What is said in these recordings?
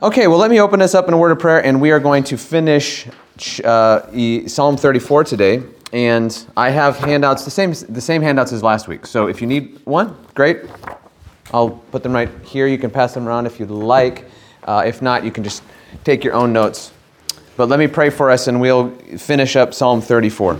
Okay, well, let me open this up in a word of prayer, and we are going to finish uh, Psalm 34 today. And I have handouts, the same, the same handouts as last week. So if you need one, great. I'll put them right here. You can pass them around if you'd like. Uh, if not, you can just take your own notes. But let me pray for us, and we'll finish up Psalm 34.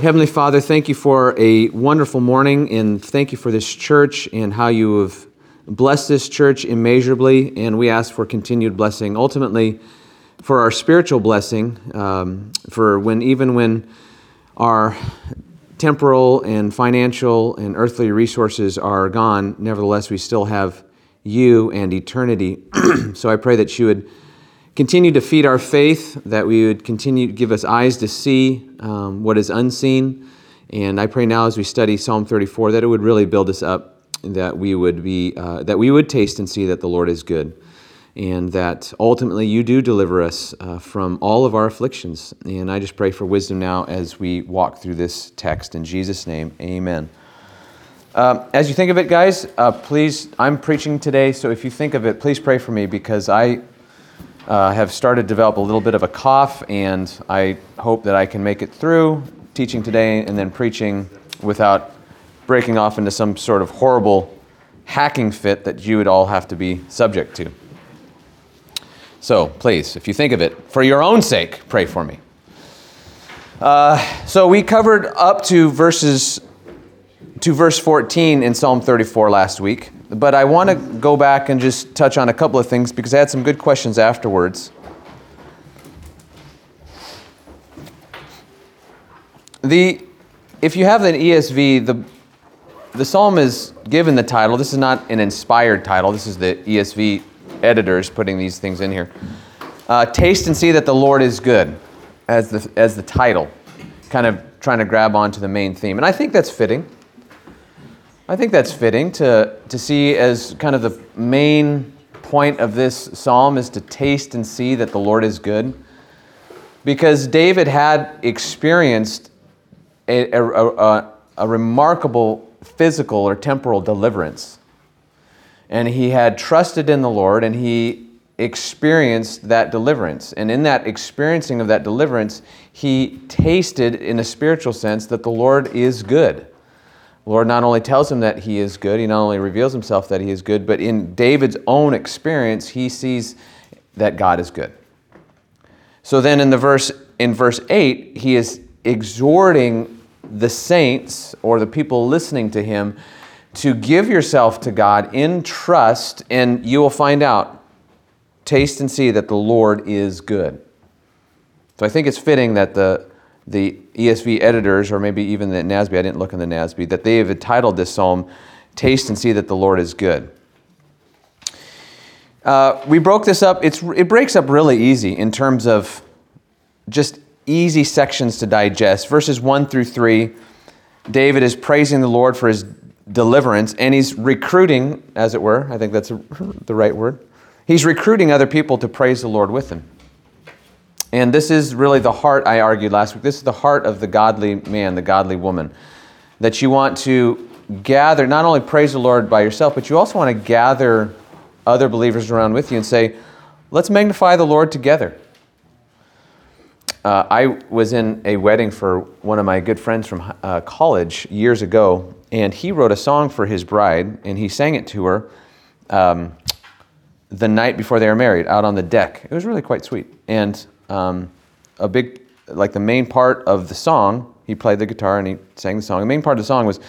Heavenly Father, thank you for a wonderful morning, and thank you for this church and how you have blessed this church immeasurably. And we ask for continued blessing. Ultimately, for our spiritual blessing, um, for when even when our temporal and financial and earthly resources are gone, nevertheless, we still have you and eternity. so I pray that you would continue to feed our faith, that we would continue to give us eyes to see um, what is unseen. And I pray now as we study Psalm 34 that it would really build us up, that we would be, uh, that we would taste and see that the Lord is good and that ultimately you do deliver us uh, from all of our afflictions. And I just pray for wisdom now as we walk through this text. In Jesus' name, amen. Um, as you think of it, guys, uh, please, I'm preaching today, so if you think of it, please pray for me because I uh, have started to develop a little bit of a cough, and I hope that I can make it through teaching today and then preaching without breaking off into some sort of horrible hacking fit that you would all have to be subject to. So please, if you think of it, for your own sake, pray for me. Uh, so we covered up to verses to verse 14 in Psalm 34 last week, but I want to go back and just touch on a couple of things because I had some good questions afterwards. The if you have an ESV, the the psalm is given the title. This is not an inspired title. This is the ESV editors putting these things in here. Uh, Taste and see that the Lord is good, as the, as the title, kind of trying to grab onto the main theme. And I think that's fitting. I think that's fitting to, to see as kind of the main point of this psalm is to taste and see that the Lord is good. Because David had experienced a, a, a, a remarkable physical or temporal deliverance and he had trusted in the Lord and he experienced that deliverance. And in that experiencing of that deliverance, he tasted, in a spiritual sense, that the Lord is good. The Lord not only tells him that he is good, he not only reveals himself that he is good, but in David's own experience, he sees that God is good. So then in the verse in verse 8, he is exhorting the saints or the people listening to him to give yourself to God in trust, and you will find out, taste and see that the Lord is good. So I think it's fitting that the, the ESV editors, or maybe even the NASB, I didn't look in the NASB, that they have entitled this psalm, Taste and See That the Lord is Good. Uh, we broke this up, it's, it breaks up really easy in terms of just easy sections to digest. Verses 1 through 3, David is praising the Lord for his deliverance, and he's recruiting, as it were, I think that's the right word. He's recruiting other people to praise the Lord with him. And this is really the heart, I argued last week, this is the heart of the godly man, the godly woman. That you want to gather, not only praise the Lord by yourself, but you also want to gather other believers around with you and say, let's magnify the Lord together. Uh, I was in a wedding for one of my good friends from uh, college years ago, and he wrote a song for his bride, and he sang it to her um, the night before they were married, out on the deck. It was really quite sweet. And um, a big, like the main part of the song, he played the guitar and he sang the song. The main part of the song was,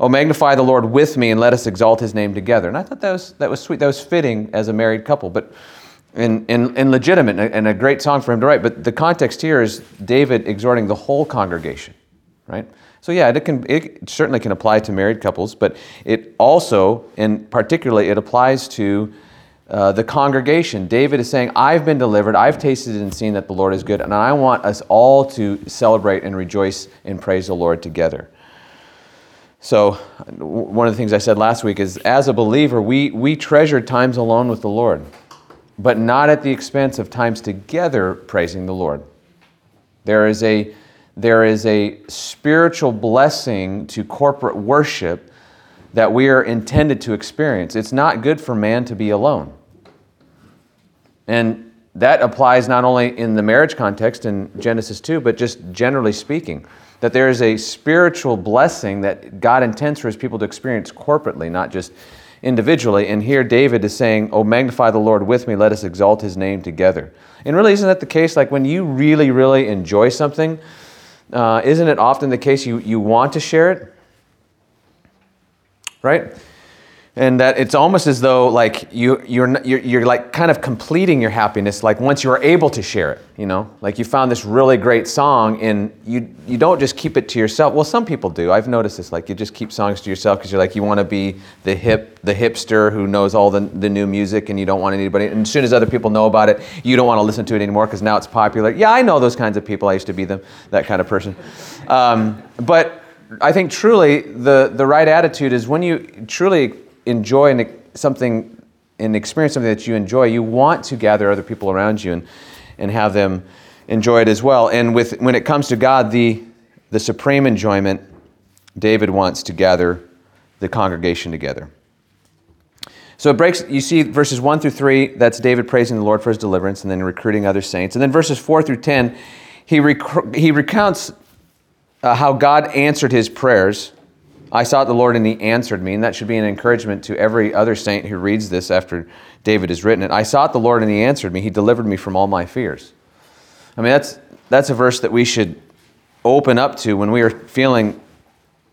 "Oh, magnify the Lord with me, and let us exalt His name together." And I thought that was that was sweet. That was fitting as a married couple, but. And, and, and legitimate and a great song for him to write. But the context here is David exhorting the whole congregation, right? So yeah, it can it certainly can apply to married couples, but it also, and particularly, it applies to uh, the congregation. David is saying, "I've been delivered. I've tasted and seen that the Lord is good, and I want us all to celebrate and rejoice and praise the Lord together." So, one of the things I said last week is, as a believer, we we treasure times alone with the Lord, but not at the expense of times together praising the Lord. There is a there is a spiritual blessing to corporate worship that we are intended to experience. It's not good for man to be alone. And that applies not only in the marriage context in Genesis 2, but just generally speaking. That there is a spiritual blessing that God intends for his people to experience corporately, not just individually. And here David is saying, Oh, magnify the Lord with me, let us exalt his name together. And really, isn't that the case? Like when you really, really enjoy something, uh, isn't it often the case you, you want to share it? Right? And that it's almost as though like you you're, you're you're like kind of completing your happiness like once you are able to share it you know? Like you found this really great song and you you don't just keep it to yourself. Well some people do. I've noticed this like you just keep songs to yourself because you're like you want to be the hip the hipster who knows all the, the new music and you don't want anybody and as soon as other people know about it you don't want to listen to it anymore because now it's popular. Yeah i know those kinds of people. I used to be them that kind of person. Um, but i think truly the the right attitude is when you truly enjoy something and experience something that you enjoy, you want to gather other people around you and, and have them enjoy it as well. And with, when it comes to God, the, the supreme enjoyment, David wants to gather the congregation together. So it breaks, you see verses 1 through 3, that's David praising the Lord for his deliverance and then recruiting other saints. And then verses 4 through 10, he, rec- he recounts uh, how God answered his prayers I sought the Lord and he answered me. And that should be an encouragement to every other saint who reads this after David has written it. I sought the Lord and he answered me. He delivered me from all my fears. I mean, that's, that's a verse that we should open up to when we are feeling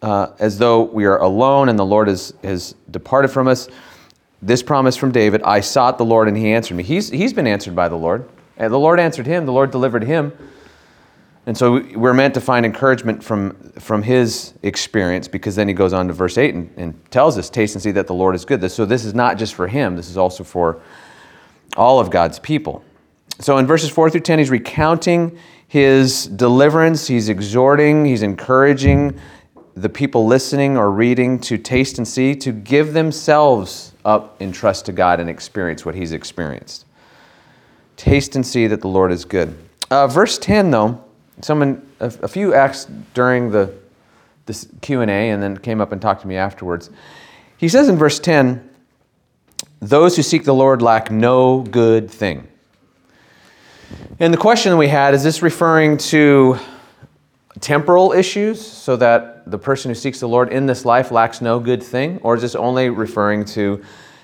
uh, as though we are alone and the Lord has, has departed from us. This promise from David I sought the Lord and he answered me. He's, he's been answered by the Lord. And the Lord answered him, the Lord delivered him. And so we're meant to find encouragement from, from his experience because then he goes on to verse 8 and, and tells us, Taste and see that the Lord is good. So this is not just for him, this is also for all of God's people. So in verses 4 through 10, he's recounting his deliverance, he's exhorting, he's encouraging the people listening or reading to taste and see, to give themselves up in trust to God and experience what he's experienced. Taste and see that the Lord is good. Uh, verse 10, though, someone, a, a few asked during the this Q&A and then came up and talked to me afterwards. He says in verse 10, those who seek the Lord lack no good thing. And the question we had is this referring to temporal issues so that the person who seeks the Lord in this life lacks no good thing? Or is this only referring to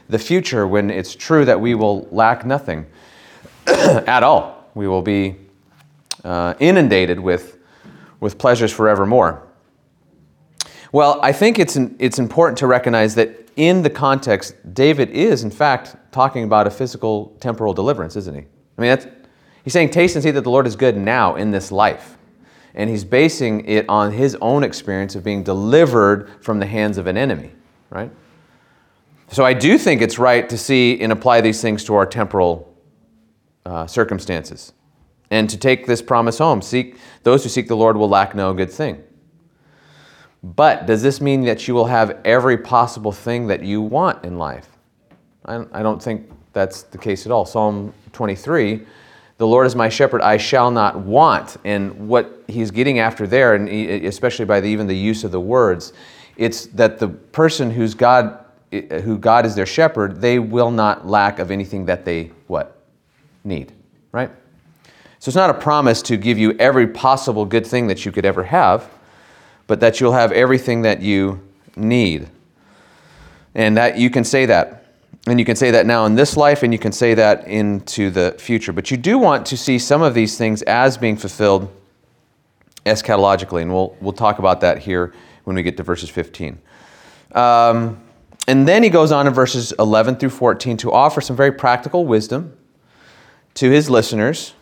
the future when it's true that we will lack nothing at all? We will be uh, inundated with, with pleasures forevermore. Well, I think it's, it's important to recognize that in the context, David is, in fact, talking about a physical temporal deliverance, isn't he? I mean, that's, he's saying, Taste and see that the Lord is good now in this life. And he's basing it on his own experience of being delivered from the hands of an enemy, right? So I do think it's right to see and apply these things to our temporal uh, circumstances and to take this promise home. Seek those who seek the Lord will lack no good thing. But does this mean that you will have every possible thing that you want in life? I, don't think that's the case at all. Psalm 23 the Lord is my shepherd, I shall not want. And what he's getting after there, and especially by the, even the use of the words, it's that the person who's God, who God is their shepherd, they will not lack of anything that they what need, right? So it's not a promise to give you every possible good thing that you could ever have, but that you'll have everything that you need. And that you can say that. And you can say that now in this life, and you can say that into the future. But you do want to see some of these things as being fulfilled eschatologically, and we'll, we'll talk about that here when we get to verses 15. Um, and then he goes on in verses 11 through 14 to offer some very practical wisdom to his listeners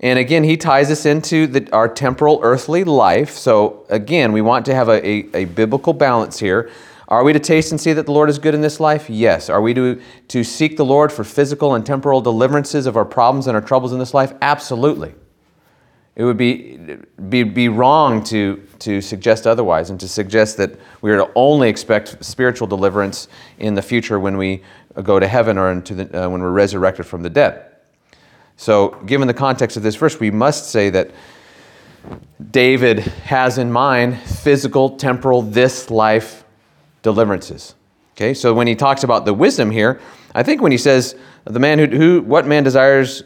and again, he ties us into the, our temporal earthly life. So again, we want to have a, a, a, biblical balance here. Are we to taste and see that the Lord is good in this life? Yes. Are we to, to seek the Lord for physical and temporal deliverances of our problems and our troubles in this life? Absolutely. It would be, be, be wrong to, to suggest otherwise and to suggest that we are to only expect spiritual deliverance in the future when we go to heaven or into the, uh, when we're resurrected from the dead. So, given the context of this verse, we must say that David has in mind physical, temporal, this life deliverances. Okay, so when he talks about the wisdom here, I think when he says, the man who, who what man desires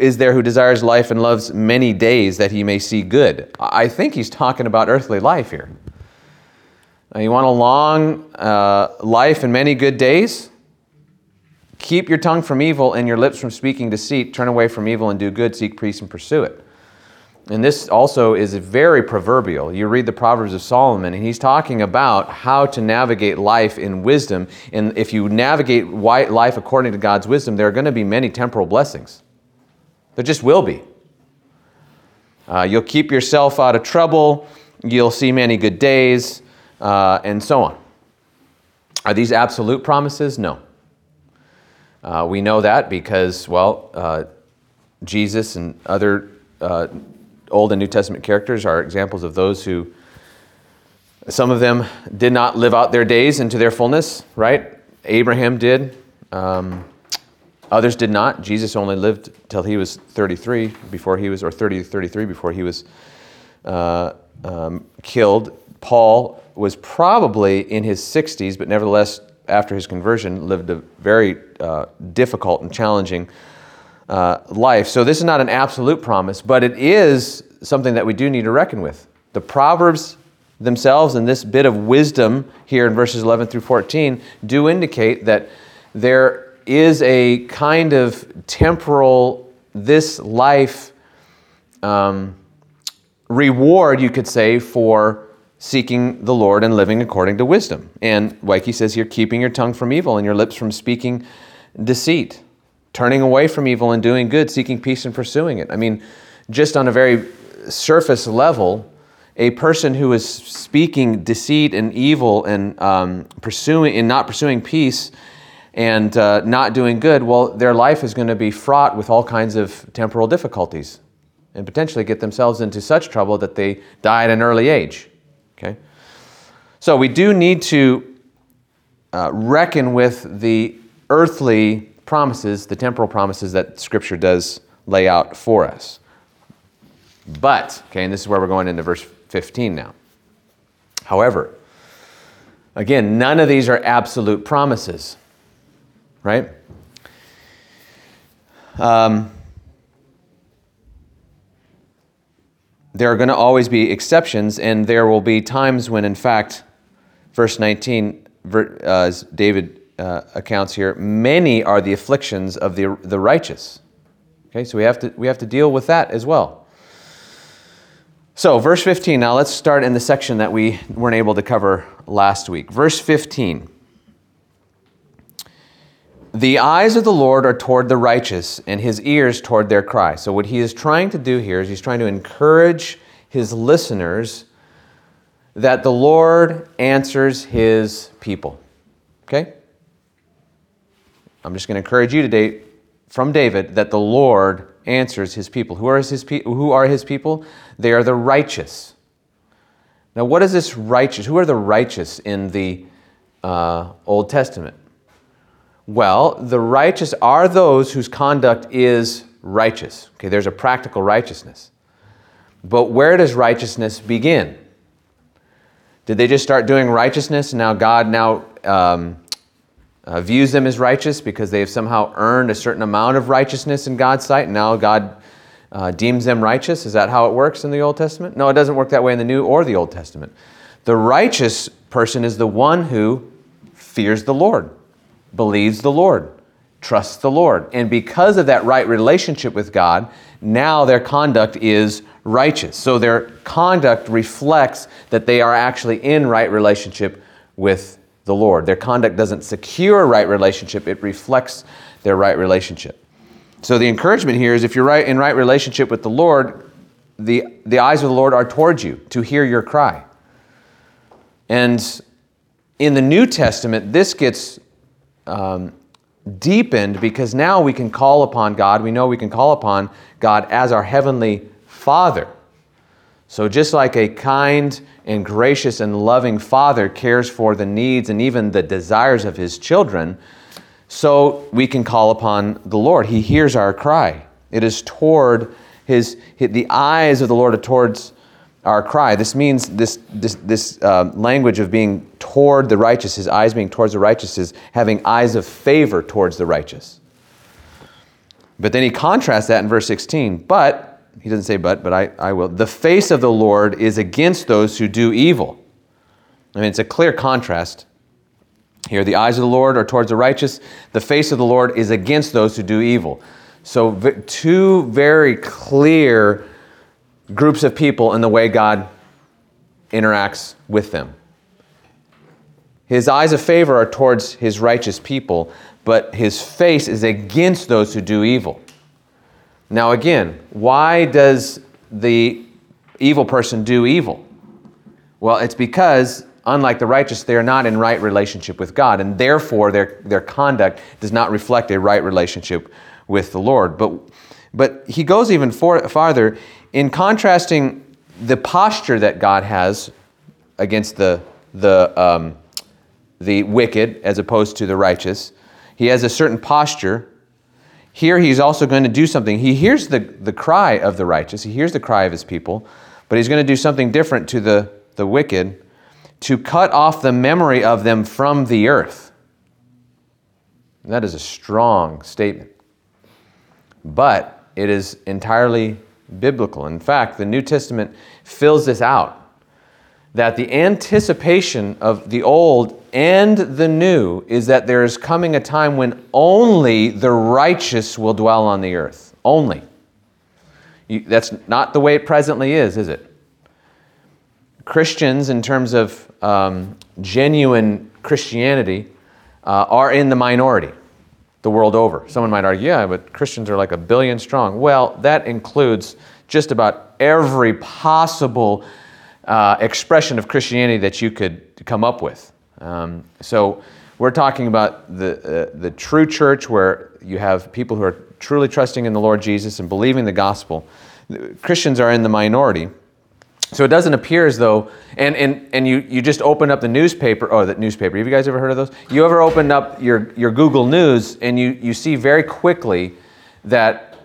is there who desires life and loves many days that he may see good. I think he's talking about earthly life here. You want a long uh, life and many good days? Keep your tongue from evil and your lips from speaking deceit. Turn away from evil and do good. Seek peace and pursue it. And this also is very proverbial. You read the Proverbs of Solomon, and he's talking about how to navigate life in wisdom. And if you navigate life according to God's wisdom, there are going to be many temporal blessings. There just will be. Uh, you'll keep yourself out of trouble. You'll see many good days, uh, and so on. Are these absolute promises? No. Uh, we know that because, well, uh, Jesus and other uh, Old and New Testament characters are examples of those who, some of them did not live out their days into their fullness, right? Abraham did. Um, others did not. Jesus only lived till he was 33 before he was, or 30 33 before he was uh, um, killed. Paul was probably in his 60s, but nevertheless after his conversion, lived a very uh, difficult and challenging uh, life. So, this is not an absolute promise, but it is something that we do need to reckon with. The Proverbs themselves and this bit of wisdom here in verses 11 through 14 do indicate that there is a kind of temporal, this life um, reward, you could say, for seeking the Lord and living according to wisdom. And like he says here, keeping your tongue from evil and your lips from speaking deceit, turning away from evil and doing good, seeking peace and pursuing it. I mean, just on a very surface level, a person who is speaking deceit and evil and um, pursuing and not pursuing peace and uh, not doing good, well, their life is going to be fraught with all kinds of temporal difficulties and potentially get themselves into such trouble that they die at an early age. Okay? So we do need to uh, reckon with the earthly promises, the temporal promises that Scripture does lay out for us. But, okay, and this is where we're going into verse 15 now. However, again, none of these are absolute promises, right? Um, there are going to always be exceptions, and there will be times when, in fact, verse 19, uh, as David uh, accounts here, many are the afflictions of the, the righteous. Okay, so we have, to, we have to deal with that as well. So, verse 15, now let's start in the section that we weren't able to cover last week. Verse 15. The eyes of the Lord are toward the righteous, and his ears toward their cry. So, what he is trying to do here is he's trying to encourage his listeners that the Lord answers his people. Okay? I'm just going to encourage you today from David that the Lord answers his people. Who are his, pe- who are his people? They are the righteous. Now, what is this righteous? Who are the righteous in the uh, Old Testament? Well, the righteous are those whose conduct is righteous. Okay, there's a practical righteousness. But where does righteousness begin? Did they just start doing righteousness and now God now um, uh, views them as righteous because they have somehow earned a certain amount of righteousness in God's sight and now God uh, deems them righteous? Is that how it works in the Old Testament? No, it doesn't work that way in the New or the Old Testament. The righteous person is the one who fears the Lord believes the Lord, trusts the Lord. And because of that right relationship with God, now their conduct is righteous. So their conduct reflects that they are actually in right relationship with the Lord. Their conduct doesn't secure right relationship, it reflects their right relationship. So the encouragement here is if you're right in right relationship with the Lord, the, the eyes of the Lord are towards you to hear your cry. And in the New Testament, this gets um, deepened because now we can call upon God. We know we can call upon God as our heavenly Father. So, just like a kind and gracious and loving father cares for the needs and even the desires of his children, so we can call upon the Lord. He hears our cry. It is toward his, the eyes of the Lord are towards our cry. This means this, this, this uh, language of being toward the righteous, his eyes being towards the righteous, is having eyes of favor towards the righteous. But then he contrasts that in verse 16. But, he doesn't say but, but I, I will. The face of the Lord is against those who do evil. I mean, it's a clear contrast. Here, the eyes of the Lord are towards the righteous, the face of the Lord is against those who do evil. So, two very clear groups of people and the way God interacts with them. His eyes of favor are towards his righteous people, but his face is against those who do evil. Now, again, why does the evil person do evil? Well, it's because, unlike the righteous, they are not in right relationship with God, and therefore their, their conduct does not reflect a right relationship with the Lord. But, but he goes even for, farther in contrasting the posture that God has against the, the, um, the wickid as opposed to the righteous. He has a certain posture. Here, he's also going to do something. He hears the, the cry of the righteous, he hears the cry of his people, but he's going to do something different to the, the wicked to cut off the memory of them from the earth. And that is a strong statement. But it is entirely biblical. In fact, the New Testament fills this out that the anticipation of the old and the new is that there is coming a time when only the righteous will dwell on the earth. Only. You, that's not the way it presently is, is it? Christians, in terms of um, genuine Christianity, uh, are in the minority the world over. Someone might argue, yeah, but Christians are like a billion strong. Well, that includes just about every possible uh, expression of Christianity that you could come up with. Um, so we're talking about the, uh, the true church where you have people who are truly trusting in the Lord Jesus and believing the gospel. Christians are in the minority. So it doesn't appear as though, and, and, and you, you just open up the newspaper, oh, the newspaper. Have you guys ever heard of those? You ever open up your, your Google News and you, you see very quickly that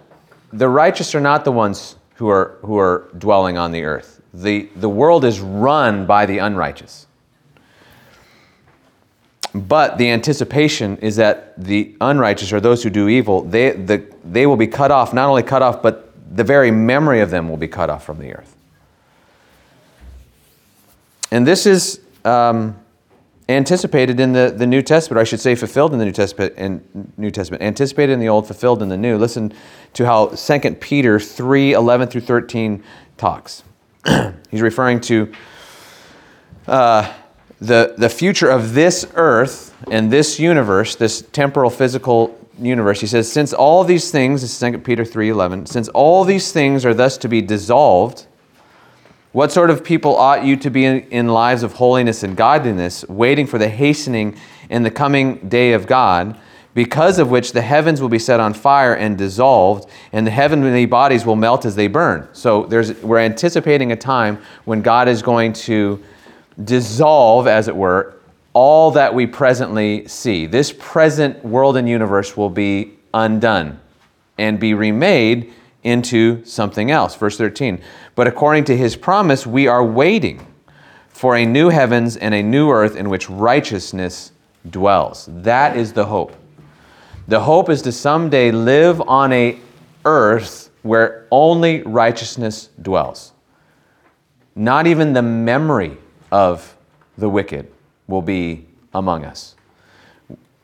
the righteous are not the ones who are, who are dwelling on the earth. The, the world is run by the unrighteous. But the anticipation is that the unrighteous, or those who do evil, they, the, they will be cut off, not only cut off, but the very memory of them will be cut off from the earth. And this is um, anticipated in the, the New Testament, or I should say fulfilled in the New Testament, in New Testament, anticipated in the Old, fulfilled in the New. Listen to how 2 Peter 3, 11 through 13 talks. He's referring to uh, the, the future of this earth and this universe, this temporal physical universe. He says, since all these things, this is 2 Peter 3, 11, since all these things are thus to be dissolved, what sort of people ought you to be in, in, lives of holiness and godliness, waiting for the hastening and the coming day of God, because of which the heavens will be set on fire and dissolved, and the heavenly bodies will melt as they burn? So we're anticipating a time when God is going to dissolve, as it were, all that we presently see. This present world and universe will be undone and be remade into something else. Verse 13. But according to his promise, we are waiting for a new heavens and a new earth in which righteousness dwells. That is the hope. The hope is to someday live on a earth where only righteousness dwells. Not even the memory of the wicked will be among us.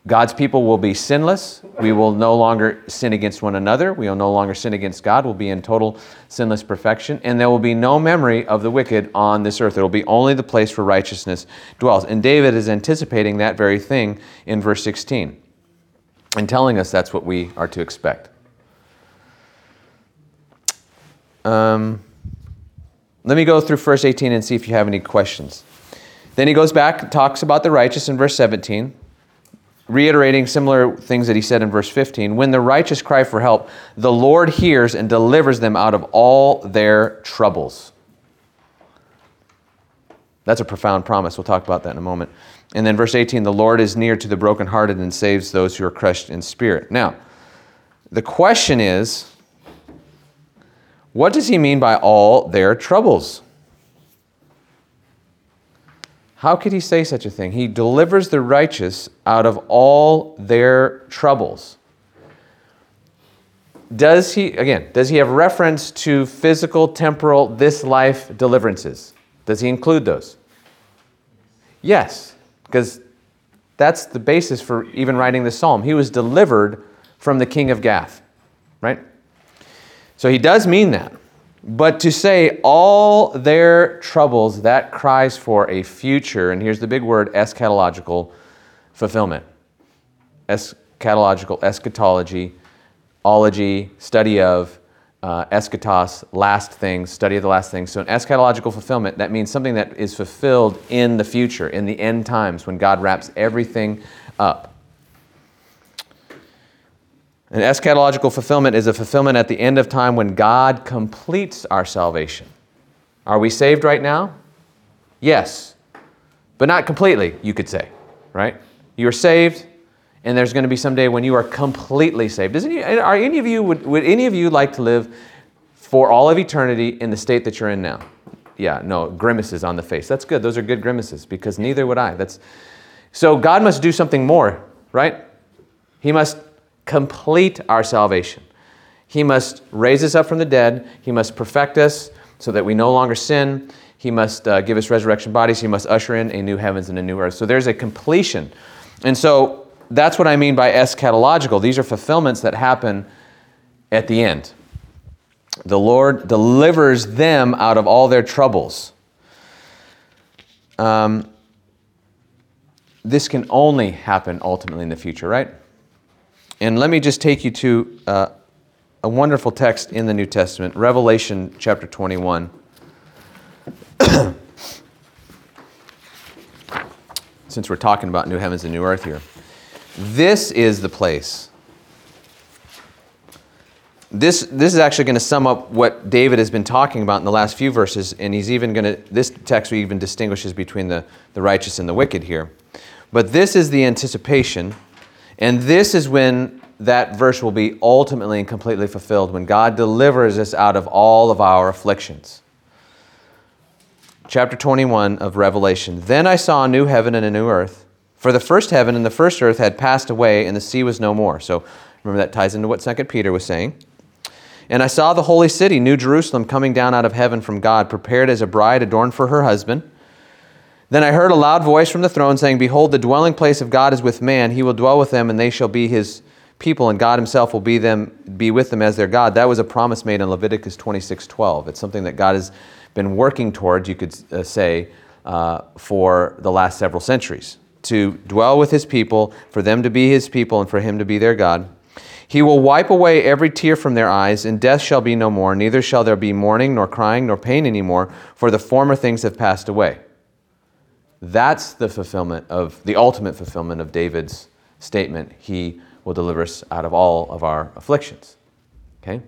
God's people will be sinless. We will no longer sin against one another. We will no longer sin against God. We'll be in total sinless perfection. And there will be no memory of the wicked on this earth. It will be only the place where righteousness dwells. And David is anticipating that very thing in verse 16 and telling us that's what we are to expect. Um, let me go through verse 18 and see if you have any questions. Then he goes back and talks about the righteous in verse 17 reiterating similar things that he said in verse 15 when the righteous cry for help the lord hears and delivers them out of all their troubles. That's a profound promise. We'll talk about that in a moment. And then verse 18 the lord is near to the brokenhearted and saves those who are crushed in spirit. Now the question is what does he mean by all their troubles How could he say such a thing? He delivers the righteous out of all their troubles. Does he, again, does he have reference to physical, temporal, this life deliverances? Does he include those? Yes, because that's the basis for even writing this psalm. He was delivered from the king of Gath, right? So he does mean that. But to say all their troubles, that cries for a future, and here's the big word eschatological fulfillment. Eschatological, eschatology, ology, study of, uh, eschatos, last things, study of the last things. So, an eschatological fulfillment, that means something that is fulfilled in the future, in the end times, when God wraps everything up. An eschatological fulfillment is a fulfillment at the end of time when God completes our salvation. Are we saved right now? Yes, but not completely, you could say, right? You're saved, and there's going to be some day when you are completely saved. Any, are any of you would, would any of you like to live for all of eternity in the state that you're in now? Yeah, no, grimaces on the face. That's good. Those are good grimaces because neither would I. That's so God must do something more, right? He must complete our salvation. He must raise us up from the dead. He must perfect us so that we no longer sin. He must uh, give us resurrection bodies. He must usher in a new heavens and a new earth. So there's a completion. And so that's what I mean by eschatological. These are fulfillments that happen at the end. The Lord delivers them out of all their troubles. Um, this can only happen ultimately in the future, right? And let me just take you to uh, a wonderful text in the New Testament, Revelation chapter 21. Since we're talking about new heavens and new earth here, this is the place. This, this is actually going to sum up what David has been talking about in the last few verses, and he's even going to, this text we even distinguishes between the, the righteous and the wicked here. But this is the anticipation and this is when that verse will be ultimately and completely fulfilled, when God delivers us out of all of our afflictions. Chapter 21 of Revelation. Then I saw a new heaven and a new earth. For the first heaven and the first earth had passed away, and the sea was no more. So remember that ties into what 2 Peter was saying. And I saw the holy city, New Jerusalem, coming down out of heaven from God, prepared as a bride adorned for her husband. Then I heard a loud voice from the throne saying, Behold, the dwelling place of God is with man. He will dwell with them, and they shall be his people, and God himself will be them be with them as their God. That was a promise made in Leviticus 26 12. It's something that God has been working towards, you could uh, say, uh, for the last several centuries. To dwell with his people, for them to be his people, and for him to be their God. He will wipe away every tear from their eyes, and death shall be no more, neither shall there be mourning, nor crying, nor pain any more, for the former things have passed away. That's the fulfillment of the ultimate fulfillment of David's statement. He will deliver us out of all of our afflictions. Okay?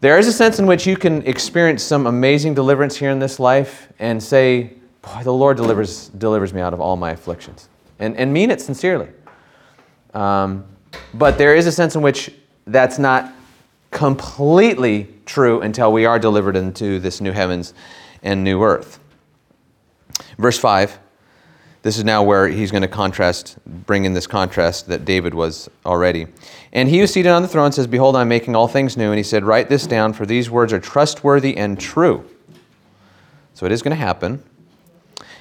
There is a sense in which you can experience some amazing deliverance here in this life and say, Boy, the Lord delivers, delivers me out of all my afflictions. And, and mean it sincerely. Um, but there is a sense in which that's not completely true until we are delivered into this new heavens and new earth. Verse 5, this is now where he's going to contrast, bring in this contrast that David was already. And he who seated on the throne says, Behold, I'm making all things new. And he said, Write this down, for these words are trustworthy and true. So it is going to happen.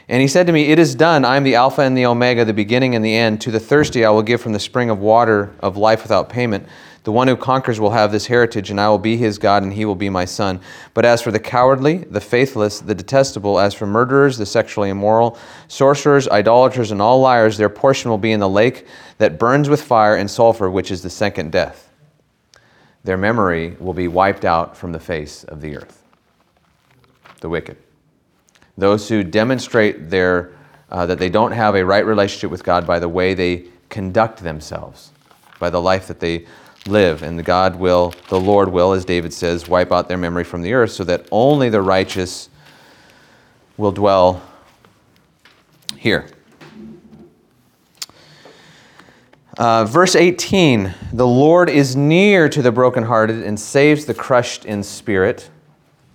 And he said to me, It is done. I am the Alpha and the Omega, the beginning and the end. To the thirsty I will give from the spring of water of life without payment. The one who conquers will have this heritage, and I will be his God, and he will be my son. But as for the cowardly, the faithless, the detestable, as for murderers, the sexually immoral, sorcerers, idolaters, and all liars, their portion will be in the lake that burns with fire and sulfur, which is the second death. Their memory will be wiped out from the face of the earth. The wicked. Those who demonstrate their, uh, that they don't have a right relationship with God by the way they conduct themselves, by the life that they live. And the God will, the Lord will, as David says, wipe out their memory from the earth so that only the righteous will dwell here. Uh, verse 18 The Lord is near to the brokenhearted and saves the crushed in spirit.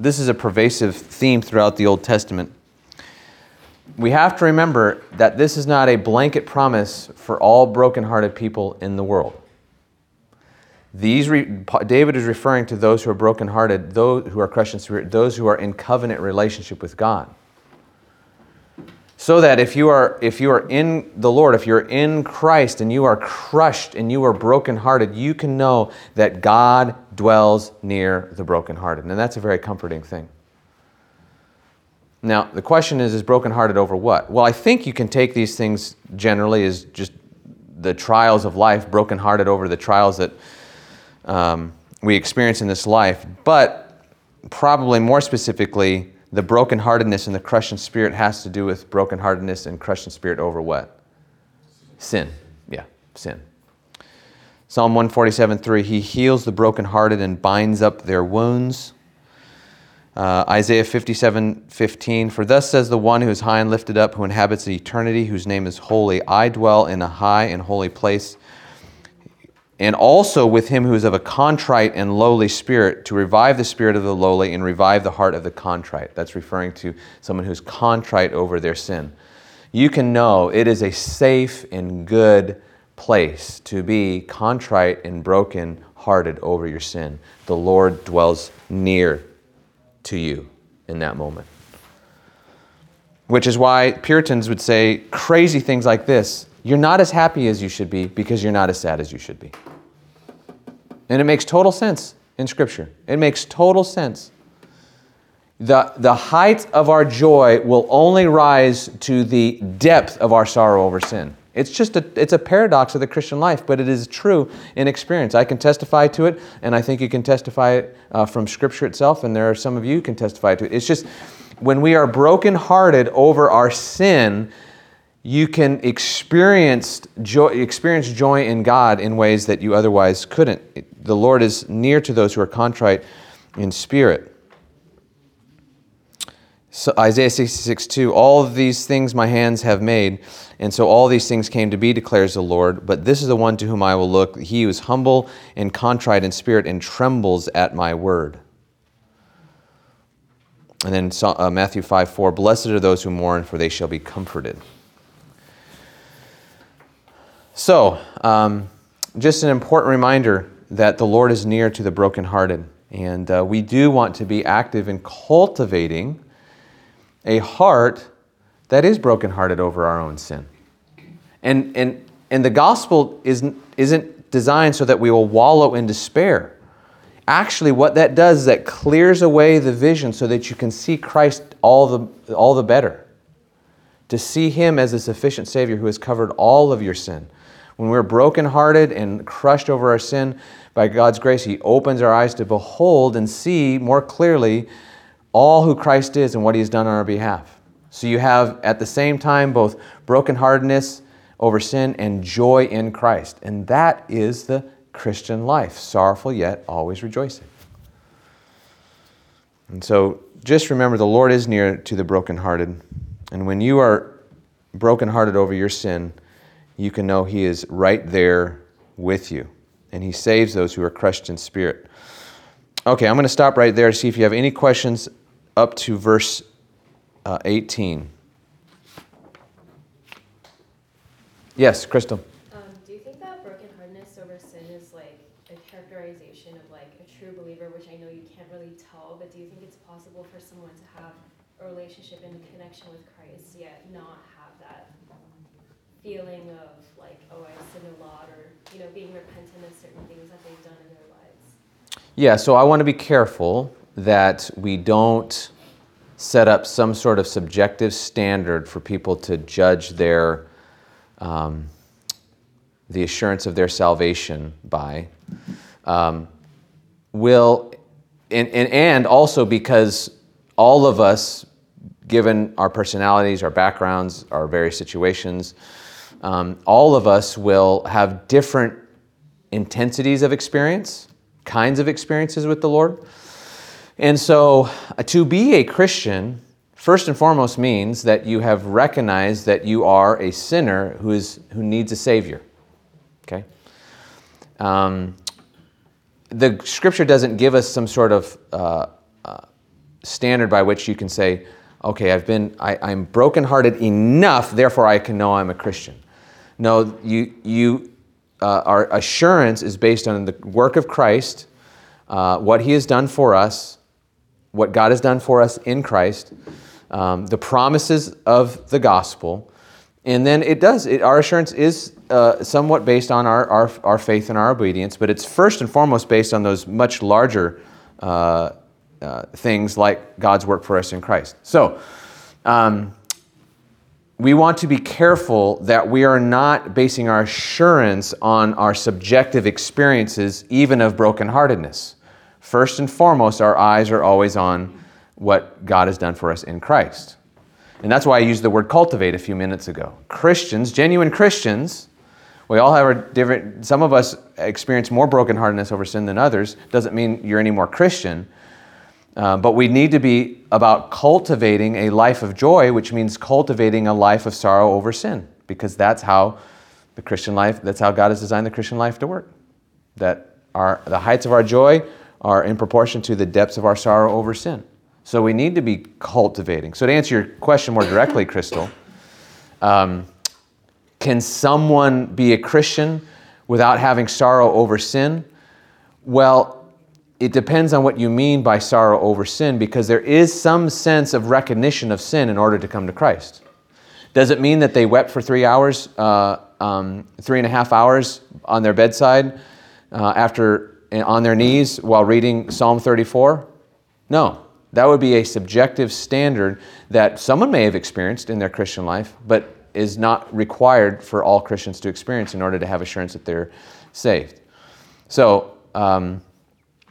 This is a pervasive theme throughout the Old Testament. we have to remember that this is not a blanket promise for all brokenhearted people in the world. These re, David is referring to those who are brokenhearted, those who are crushed in spirit, those who are in covenant relationship with God. So that if you are if you are in the Lord, if you're in Christ and you are crushed and you are brokenhearted, you can know that God dwells near the brokenhearted. And that's a very comforting thing. Now, the question is, is brokenhearted over what? Well, I think you can take these things generally as just the trials of life, brokenhearted over the trials that um, we experience in this life, but probably more specifically, the brokenheartedness and the crushed in spirit has to do with brokenheartedness and crushed in spirit over what? Sin. Yeah, sin. Psalm 147 3 He heals the brokenhearted and binds up their wounds. Uh, Isaiah 57 15 For thus says the one who is high and lifted up, who inhabits eternity, whose name is holy. I dwell in a high and holy place and also with him who is of a contrite and lowly spirit, to revive the spirit of the lowly and revive the heart of the contrite. That's referring to someone who's contrite over their sin. You can know it is a safe and good place to be contrite and broken hearted over your sin. The Lord dwells near to you in that moment. Which is why Puritans would say crazy things like this you're not as happy as you should be because you're not as sad as you should be. And it makes total sense in Scripture. It makes total sense. The, the height of our joy will only rise to the depth of our sorrow over sin. It's just a, it's a paradox of the Christian life, but it is true in experience. I can testify to it, and I think you can testify uh, from Scripture itself, and there are some of you can testify to it. It's just when we are brokenhearted over our sin, you can experience joy, experience joy in God in ways that you otherwise couldn't. The Lord is near to those who are contrite in spirit. So Isaiah 66, 2, all these things my hands have made, and so all these things came to be, declares the Lord. But this is the one to whom I will look, he who is humble and contrite in spirit and trembles at my word. And then uh, Matthew 5, 4, blessed are those who mourn, for they shall be comforted. So, um, just an important reminder that the Lord is near to the brokenhearted. And uh, we do want to be active in cultivating a heart that is brokenhearted over our own sin. And, and, and the gospel isn't, isn't designed so that we will wallow in despair. Actually, what that does is that clears away the vision so that you can see Christ all the, all the better. To see Him as a sufficient Savior who has covered all of your sin when we're brokenhearted and crushed over our sin, by God's grace, He opens our eyes to behold and see more clearly all who Christ is and what He has done on our behalf. So you have at the same time both brokenheartedness over sin and joy in Christ. And that is the Christian life sorrowful yet always rejoicing. And so just remember the Lord is near to the brokenhearted. And when you are brokenhearted over your sin, you can know He is right there with you. And He saves those who are crushed in spirit. Okay, I'm going to stop right there to see if you have any questions up to verse uh, 18. Yes, Crystal. Um, do you think that brokenheartedness over sin is like a characterization of like a true believer, which I know you can't really tell, but do you think it's possible for someone to have a relationship and a connection with Christ yet not have that feeling of like, oh, I sinned a lot, or you know, being repentant of certain things that they've done in their lives. Yeah, so I want to be careful that we don't set up some sort of subjective standard for people to judge their um, the assurance of their salvation by. Um, will and, and, and also because all of us, given our personalities, our backgrounds, our various situations, um, all of us will have different intensities of experience, kinds of experiences with the Lord. And so uh, to be a Christian, first and foremost, means that you have recognized that you are a sinner who, is, who needs a Savior. Okay? Um, the scripture doesn't give us some sort of uh, uh, standard by which you can say, okay, I've been, I, I'm brokenhearted enough, therefore I can know I'm a Christian. No, you, you, uh, our assurance is based on the work of Christ, uh, what He has done for us, what God has done for us in Christ, um, the promises of the gospel. And then it does, it, our assurance is uh, somewhat based on our, our, our faith and our obedience, but it's first and foremost based on those much larger uh, uh, things like God's work for us in Christ. So, um, we want to be careful that we are not basing our assurance on our subjective experiences, even of brokenheartedness. First and foremost, our eyes are always on what God has done for us in Christ. And that's why I used the word cultivate a few minutes ago. Christians, genuine Christians, we all have our different, some of us experience more brokenheartedness over sin than others. Doesn't mean you're any more Christian. Uh, but we need to be about cultivating a life of joy, which means cultivating a life of sorrow over sin, because that's how the Christian life, that's how God has designed the Christian life to work. That our, the heights of our joy are in proportion to the depths of our sorrow over sin. So we need to be cultivating. So to answer your question more directly, Crystal, um, can someone be a Christian without having sorrow over sin? Well, it depends on what you mean by sorrow over sin because there is some sense of recognition of sin in order to come to Christ. Does it mean that they wept for three hours, uh, um, three and a half hours on their bedside uh, after on their knees while reading Psalm 34? No. That would be a subjective standard that someone may have experienced in their Christian life, but is not required for all Christians to experience in order to have assurance that they're saved. So, um,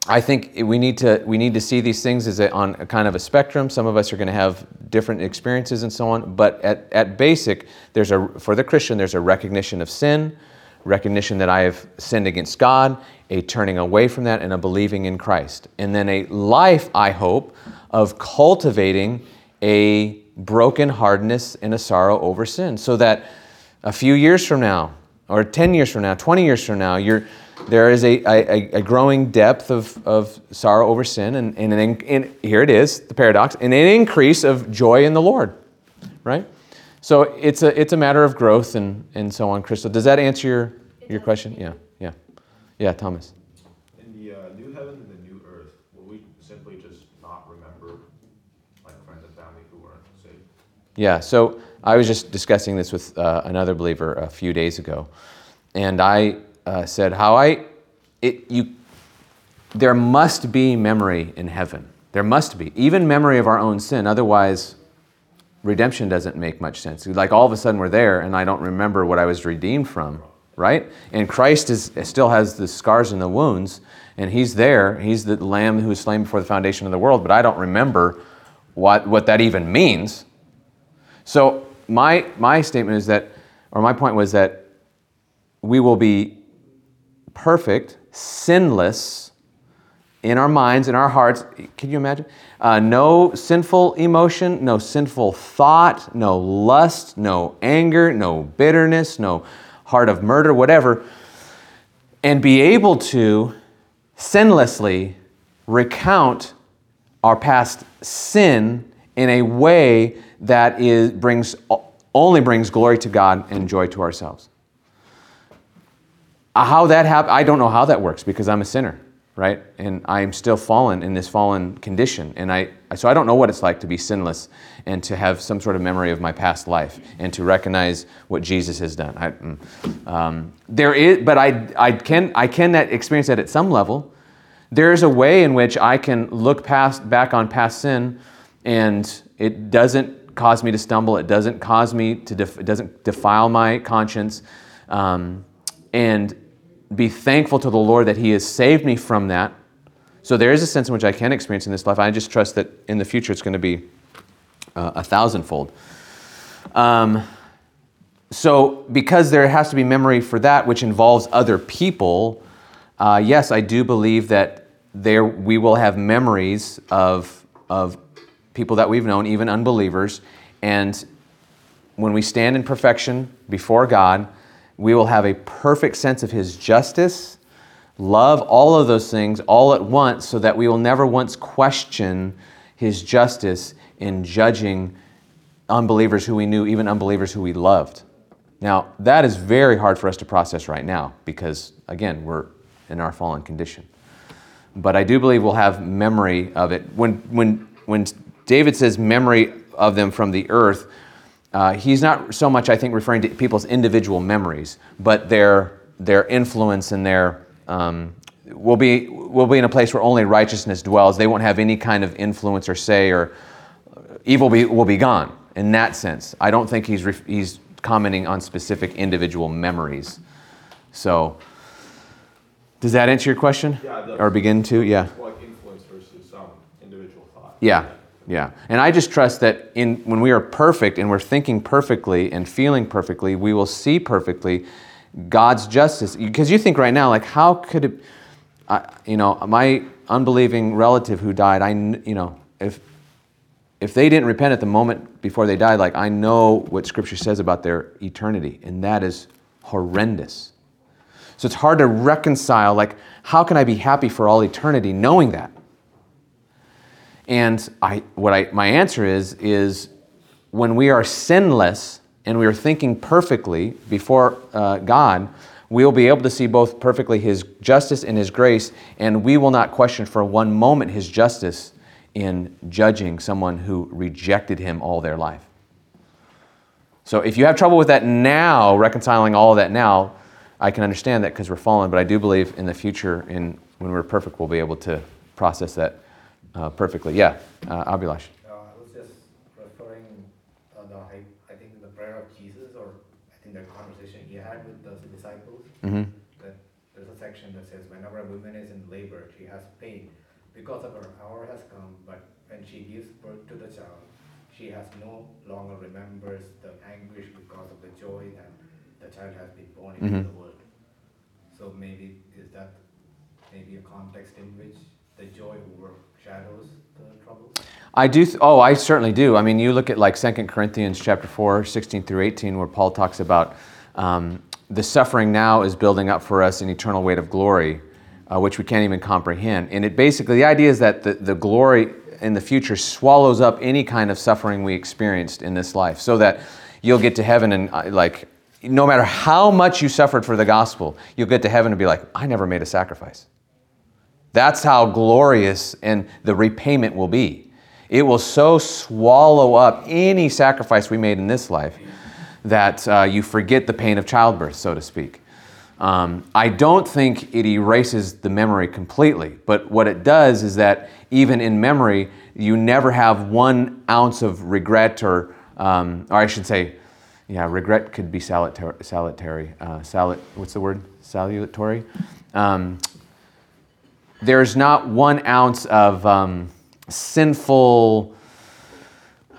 I think we need to we need to see these things as a, on a kind of a spectrum. Some of us are going to have different experiences and so on. But at, at basic, there's a for the Christian there's a recognition of sin, recognition that I have sinned against God, a turning away from that, and a believing in Christ, and then a life I hope of cultivating a broken hardness and a sorrow over sin, so that a few years from now, or 10 years from now, 20 years from now, you're there is a, a, a, growing depth of, of sorrow over sin, and, and, an, and here it is, the paradox, and an increase of joy in the Lord, right? So it's a, it's a matter of growth and, and so on, Crystal. Does that answer your, your question? Yeah, yeah. Yeah, Thomas. In the uh, new heaven and the new earth, will we simply just not remember like friends and family who weren't saved? Yeah, so I was just discussing this with uh, another believer a few days ago, and I uh, said how I, it, you, there must be memory in heaven. There must be, even memory of our own sin. Otherwise, redemption doesn't make much sense. Like all of a sudden we're there and I don't remember what I was redeemed from, right? And Christ is, still has the scars and the wounds, and He's there. He's the Lamb who was slain before the foundation of the world, but I don't remember what, what that even means. So my, my statement is that, or my point was that we will be perfect, sinless in our minds, in our hearts. Can you imagine? Uh, no sinful emotion, no sinful thought, no lust, no anger, no bitterness, no heart of murder, whatever. And be able to sinlessly recount our past sin in a way that is, brings, only brings glory to God and joy to ourselves. How that happens, I don't know how that works because I'm a sinner, right? And I'm still fallen in this fallen condition. And I, so I don't know what it's like to be sinless and to have some sort of memory of my past life and to recognize what Jesus has done. I, mm, um, there is, but I, I can, I can that experience that at some level. There is a way in which I can look past, back on past sin and it doesn't cause me to stumble. It doesn't cause me to, def, it doesn't defile my conscience. Um, and be thankful to the Lord that He has saved me from that. So there is a sense in which I can experience in this life. I just trust that in the future it's going to be uh, a thousandfold. Um, so, because there has to be memory for that, which involves other people, uh, yes, I do believe that there we will have memories of of people that we've known, even unbelievers, and when we stand in perfection before God, we will have a perfect sense of His justice, love, all of those things all at once, so that we will never once question His justice in judging unbelievers who we knew, even unbelievers who we loved. Now, that is very hard for us to process right now because, again, we're in our fallen condition. But I do believe we'll have memory of it. When, when, when David says memory of them from the earth, uh, he's not so much, I think, referring to people's individual memories, but their, their influence and their. Um, will be, will be in a place where only righteousness dwells. They won't have any kind of influence or say, or evil be, will be gone in that sense. I don't think he's, ref- he's commenting on specific individual memories. So, does that answer your question? Yeah. Or begin to? Yeah. Like influence versus um, individual thought. Yeah, yeah. And I just trust that in when we are perfect and we're thinking perfectly and feeling perfectly, we will see perfectly God's justice. Because you think right now, like, how could it? I, you know, my unbelieving relative who died, I, you know, if if they didn't repent at the moment before they died, like I know what Scripture says about their eternity, and that is horrendous. So it's hard to reconcile. Like, how can I be happy for all eternity knowing that? And I, what I, my answer is, is when we are sinless and we are thinking perfectly before uh, God, we will be able to see both perfectly His justice and His grace, and we will not question for one moment His justice in judging someone who rejected Him all their life. So if you have trouble with that now, reconciling all of that now, I can understand that because we're fallen, but I do believe in the future, in when we're perfect, we'll be able to process that uh, perfectly. Yeah, uh, Abhilash. Uh, I was just referring uh, the I, think the prayer of Jesus, or I think the conversation he had with the disciples. hmm That there's a section that says, "Whenever a woman is in labor, she has pain because of her hour has come. But when she gives birth to the child, she has no longer remembers the anguish because of the joy that the child has been born into Mhm. the world." So maybe is that maybe a context in which the joy overshadows the? I do. Th- oh, I certainly do. I mean, you look at like 2 Corinthians chapter 4, 16 through 18, where Paul talks about um, the suffering now is building up for us an eternal weight of glory, uh, which we can't even comprehend. And it basically, the idea is that the, the glory in the future swallows up any kind of suffering we experienced in this life, so that you'll get to heaven and uh, like, no matter how much you suffered for the gospel, you'll get to heaven and be like, I never made a sacrifice. That's how glorious and the repayment will be. It will so swallow up any sacrifice we made in this life that uh, you forget the pain of childbirth, so to speak. Um, I don't think it erases the memory completely, but what it does is that even in memory, you never have one ounce of regret, or, um, or I should say, yeah, regret could be salutary. salutary uh, salut, what's the word? Salutary. Um, there's not one ounce of um, sinful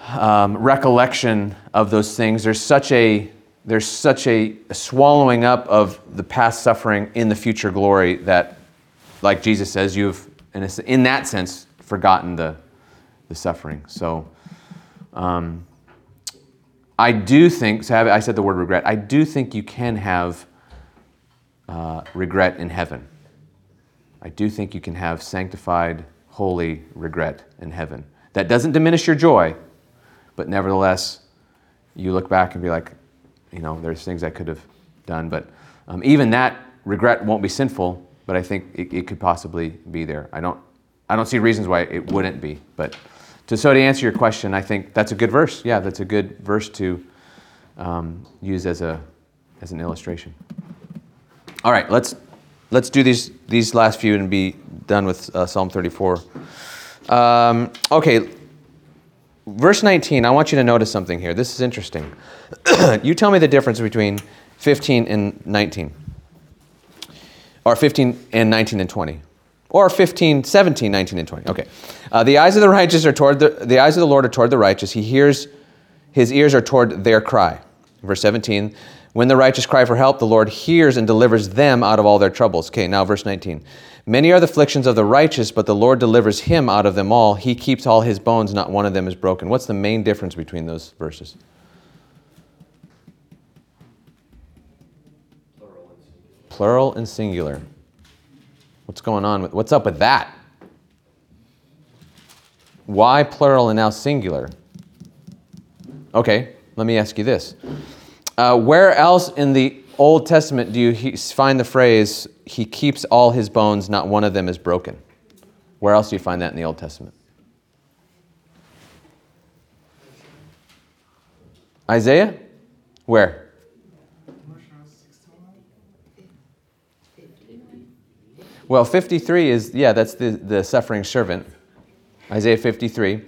um, recollection of those things. There's such a there's such a swallowing up of the past suffering in the future glory that, like Jesus says, you've in, a, in that sense forgotten the the suffering. So. Um, I do think, so I said the word regret, I do think you can have uh, regret in heaven. I do think you can have sanctified, holy regret in heaven. That doesn't diminish your joy, but nevertheless, you look back and be like, you know, there's things I could have done. But um, even that regret won't be sinful, but I think it, it, could possibly be there. I don't, I don't see reasons why it wouldn't be. But to, so to answer your question, I think that's a good verse. Yeah, that's a good verse to um, use as, a, as an illustration. All right, let's let's do these these last few and be done with uh, Psalm 34. Um, okay, verse 19. I want you to notice something here. This is interesting. you tell me the difference between 15 and 19, or 15 and 19 and 20, or 15, 17, 19 and 20. Okay, uh, the eyes of the righteous are toward the the eyes of the Lord are toward the righteous. He hears, his ears are toward their cry. Verse 17. When the righteous cry for help, the Lord hears and delivers them out of all their troubles. Okay, now verse 19. Many are the afflictions of the righteous, but the Lord delivers him out of them all. He keeps all his bones, not one of them is broken. What's the main difference between those verses? Plural and singular. What's going on with what's up with that? Why plural and now singular? Okay, let me ask you this. Uh, where else in the Old Testament do you find the phrase, He keeps all his bones, not one of them is broken? Where else do you find that in the Old Testament? Isaiah? Where? Well, 53 is, yeah, that's the, the suffering servant. Isaiah 53.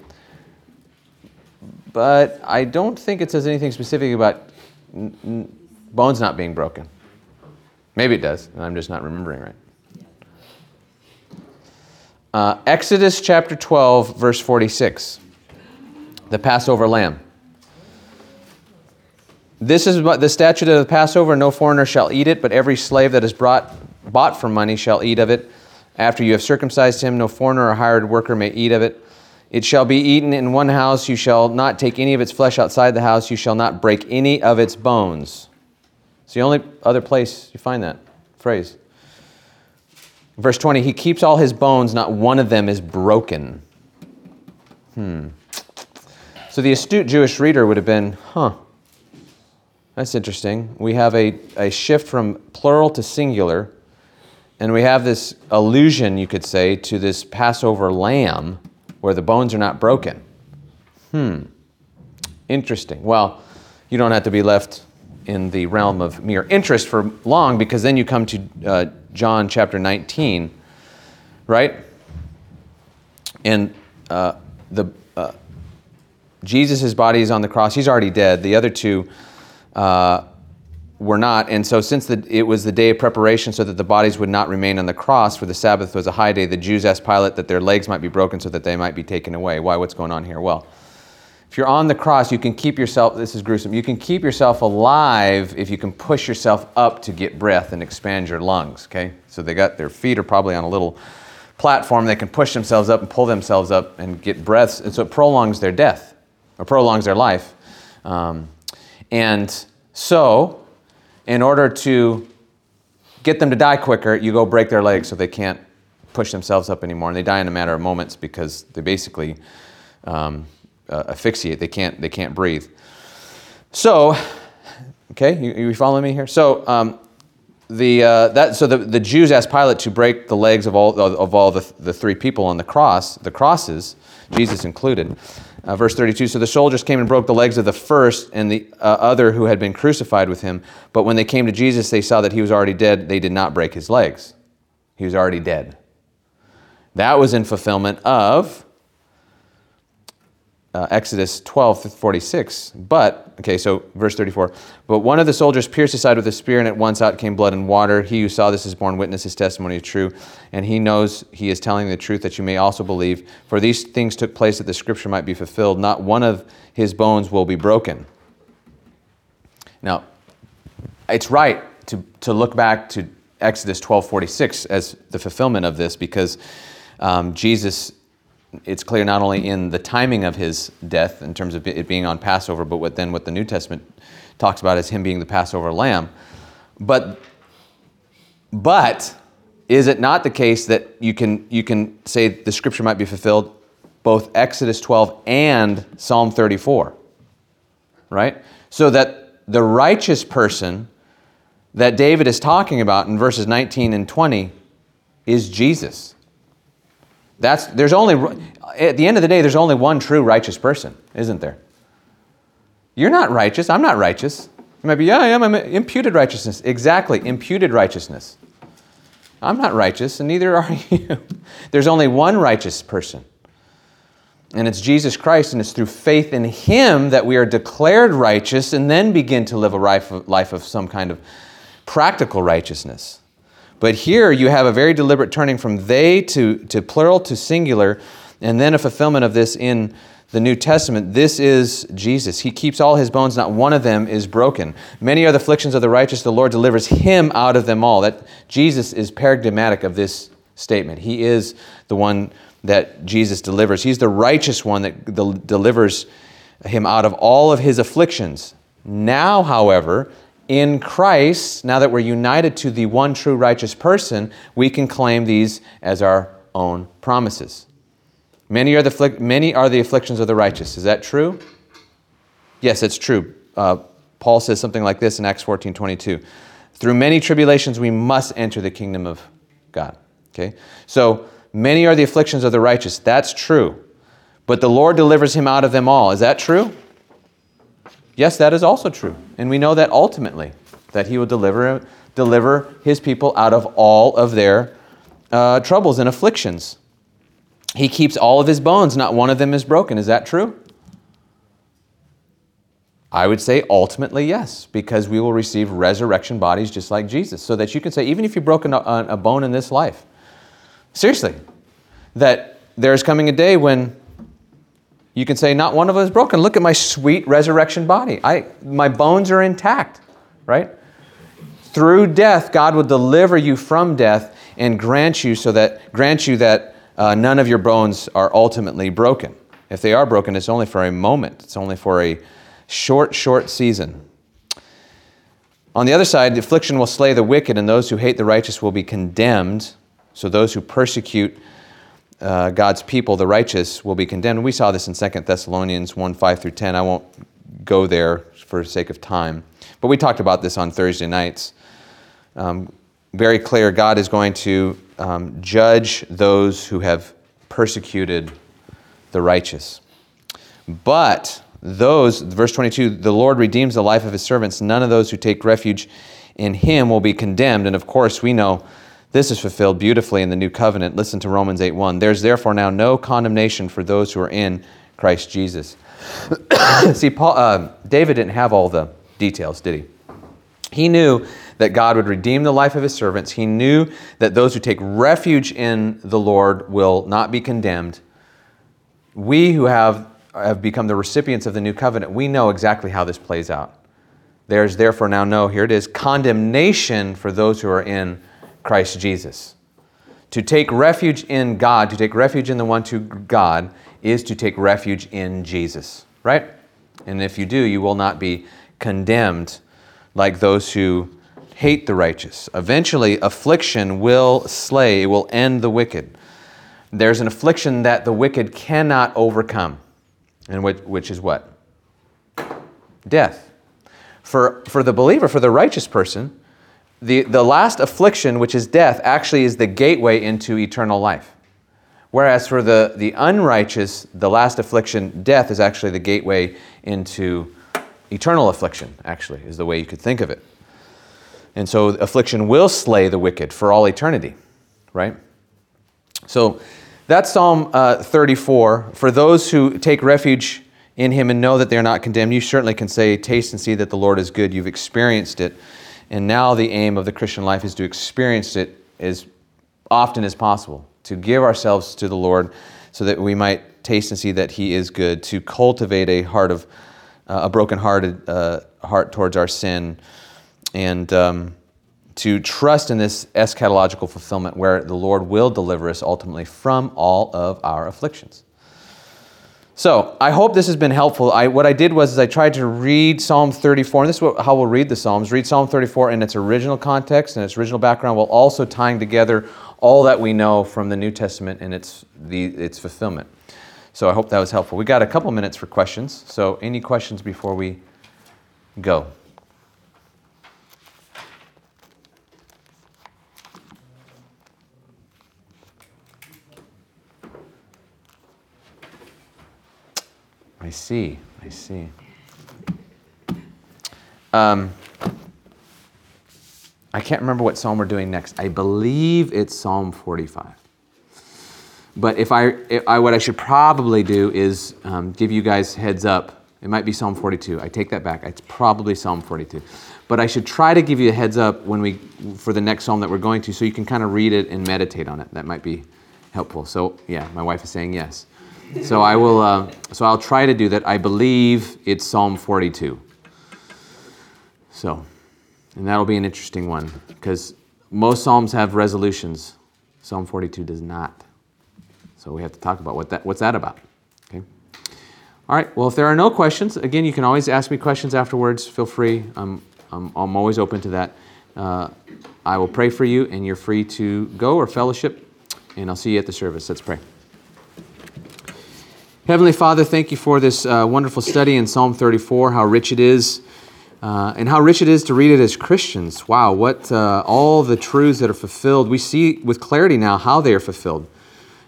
But I don't think it says anything specific about n- bones not being broken. Maybe it does, and I'm just not remembering right. Uh, Exodus chapter 12, verse 46. The Passover lamb. This is the statute of the Passover no foreigner shall eat it, but every slave that is brought, bought for money shall eat of it. After you have circumcised him, no foreigner or hired worker may eat of it. It shall be eaten in one house. You shall not take any of its flesh outside the house. You shall not break any of its bones. It's the only other place you find that phrase. Verse 20, he keeps all his bones, not one of them is broken. Hmm. So the astute Jewish reader would have been, huh, that's interesting. We have a, a shift from plural to singular, and we have this allusion, you could say, to this Passover lamb where the bones are not broken. Hmm. Interesting. Well, you don't have to be left in the realm of mere interest for long because then you come to uh, John chapter 19, right? And uh, the uh, Jesus' body is on the cross. He's already dead. The other two uh, were not. And so, since the, it was the day of preparation so that the bodies would not remain on the cross, for the Sabbath was a high day, the Jews asked Pilate that their legs might be broken so that they might be taken away. Why? What's going on here? Well, if you're on the cross, you can keep yourself, this is gruesome, you can keep yourself alive if you can push yourself up to get breath and expand your lungs, okay? So they got their feet are probably on a little platform. They can push themselves up and pull themselves up and get breaths. And so it prolongs their death or prolongs their life. Um, and so, in order to get them to die quicker, you go break their legs so they can't push themselves up anymore. And they die in a matter of moments because they basically um, uh, asphyxiate. They can't, they can't breathe. So, okay, you, you following me here? So, um, the, uh, that, so the, the Jews asked Pilate to break the legs of all, of all the, the three people on the cross, the crosses, Jesus included. Uh, verse 32 So the soldiers came and broke the legs of the first and the uh, other who had been crucified with him. But when they came to Jesus, they saw that he was already dead. They did not break his legs, he was already dead. That was in fulfillment of uh, Exodus 12, 46. But, okay, so verse 34. But one of the soldiers pierced his side with a spear, and at once out came blood and water. He who saw this is borne witness, his testimony is true, and he knows he is telling the truth that you may also believe. For these things took place that the scripture might be fulfilled. Not one of his bones will be broken. Now, it's right to, to look back to Exodus 12, 46 as the fulfillment of this because um, Jesus it's clear not only in the timing of his death in terms of it being on Passover, but what then what the New Testament talks about as him being the Passover lamb. But but is it not the case that you can you can say the scripture might be fulfilled both Exodus 12 and Psalm 34? Right? So that the righteous person that David is talking about in verses 19 and 20 is Jesus. That's there's only at the end of the day there's only one true righteous person, isn't there? You're not righteous. I'm not righteous. You might be, yeah, I am. I'm imputed righteousness. Exactly, imputed righteousness. I'm not righteous, and neither are you. There's only one righteous person, and it's Jesus Christ, and it's through faith in Him that we are declared righteous and then begin to live a life of, life of some kind of practical righteousness. But here you have a very deliberate turning from they to, to plural to singular, and then a fulfillment of this in the New Testament. This is Jesus. He keeps all his bones, not one of them is broken. Many are the afflictions of the righteous, the Lord delivers him out of them all. That Jesus is paradigmatic of this statement. He is the one that Jesus delivers. He's the righteous one that delivers him out of all of his afflictions. Now, however, in Christ, now that we're united to the one true righteous person, we can claim these as our own promises. Many are the, many are the afflictions of the righteous. Is that true? Yes, it's true. Uh, Paul says something like this in Acts 14 22. Through many tribulations, we must enter the kingdom of God. Okay? So, many are the afflictions of the righteous. That's true. But the Lord delivers him out of them all. Is that true? Yes, that is also true. And we know that ultimately, that he will deliver, deliver his people out of all of their uh, troubles and afflictions. He keeps all of his bones, not one of them is broken. Is that true? I would say ultimately yes, because we will receive resurrection bodies just like Jesus. So that you can say, even if you've broken a, a bone in this life, seriously, that there's coming a day when you can say, not one of us is broken. Look at my sweet resurrection body. I, my bones are intact, right? Through death, God will deliver you from death and grant you so that grant you that uh, none of your bones are ultimately broken. If they are broken, it's only for a moment. It's only for a short, short season. On the other side, affliction will slay the wicked, and those who hate the righteous will be condemned. So those who persecute uh, God's people, the righteous, will be condemned. We saw this in 2 Thessalonians 1 5 through 10. I won't go there for the sake of time. But we talked about this on Thursday nights. Um, very clear God is going to um, judge those who have persecuted the righteous. But those, verse 22, the Lord redeems the life of his servants. None of those who take refuge in him will be condemned. And of course, we know this is fulfilled beautifully in the new covenant. Listen to Romans 8 1. There's therefore now no condemnation for those who are in Christ Jesus. See, Paul, uh, David didn't have all the details, did he? He knew that God would redeem the life of his servants. He knew that those who take refuge in the Lord will not be condemned. We who have, have become the recipients of the new covenant, we know exactly how this plays out. There's therefore now no, here it is, condemnation for those who are in Christ Jesus. To take refuge in God, to take refuge in the one to God, is to take refuge in Jesus, right? And if you do, you will not be condemned like those who hate the righteous. Eventually, affliction will slay, it will end the wicked. There's an affliction that the wicked cannot overcome, and which, which is what? Death. For, for the believer, for the righteous person, the, the last affliction, which is death, actually is the gateway into eternal life. Whereas for the, the unrighteous, the last affliction, death, is actually the gateway into eternal affliction, actually, is the way you could think of it. And so affliction will slay the wicked for all eternity, right? So that's Psalm uh, 34. For those who take refuge in him and know that they're not condemned, you certainly can say, Taste and see that the Lord is good. You've experienced it. And now the aim of the Christian life is to experience it as often as possible, to give ourselves to the Lord so that we might taste and see that He is good, to cultivate a heart of uh, a broken-hearted uh, heart towards our sin, and um, to trust in this eschatological fulfillment where the Lord will deliver us ultimately from all of our afflictions. So I hope this has been helpful. I, what I did was is I tried to read Psalm 34, and this is what, how we'll read the Psalms. Read Psalm 34 in its original context and its original background, while also tying together all that we know from the New Testament and its, the, its fulfillment. So I hope that was helpful. We got a couple minutes for questions. So any questions before we go? I see. I see. Um, I can't remember what psalm we're doing next. I believe it's Psalm 45. But if I, if I what I should probably do is um, give you guys heads up. It might be Psalm 42. I take that back. It's probably Psalm 42. But I should try to give you a heads up when we for the next psalm that we're going to, so you can kind of read it and meditate on it. That might be helpful. So yeah, my wife is saying yes. So I will. Uh, so I'll try to do that. I believe it's Psalm 42. So, and that'll be an interesting one because most psalms have resolutions. Psalm 42 does not. So we have to talk about what that what's that about. Okay. All right. Well, if there are no questions, again, you can always ask me questions afterwards. Feel free. I'm I'm, I'm always open to that. Uh, I will pray for you, and you're free to go or fellowship. And I'll see you at the service. Let's pray. Heavenly Father, thank you for this uh, wonderful study in Psalm 34, how rich it is, uh, and how rich it is to read it as Christians. Wow, what uh, all the truths that are fulfilled. We see with clarity now how they are fulfilled.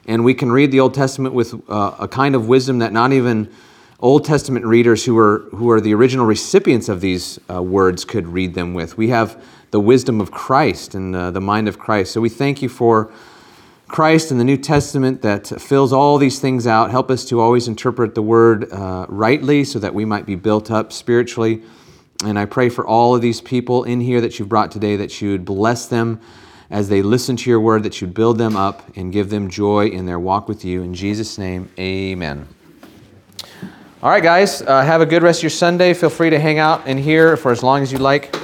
And we can read the Old Testament with uh, a kind of wisdom that not even Old Testament readers who are, who are the original recipients of these uh, words could read them with. We have the wisdom of Christ and uh, the mind of Christ. So we thank you for Christ and the New Testament that fills all these things out. Help us to always interpret the word uh, rightly so that we might be built up spiritually. And I pray for all of these people in here that you've brought today that you would bless them as they listen to your word, that you'd build them up and give them joy in their walk with you. In Jesus' name, amen. All right, guys, uh, have a good rest of your Sunday. Feel free to hang out in here for as long as you like.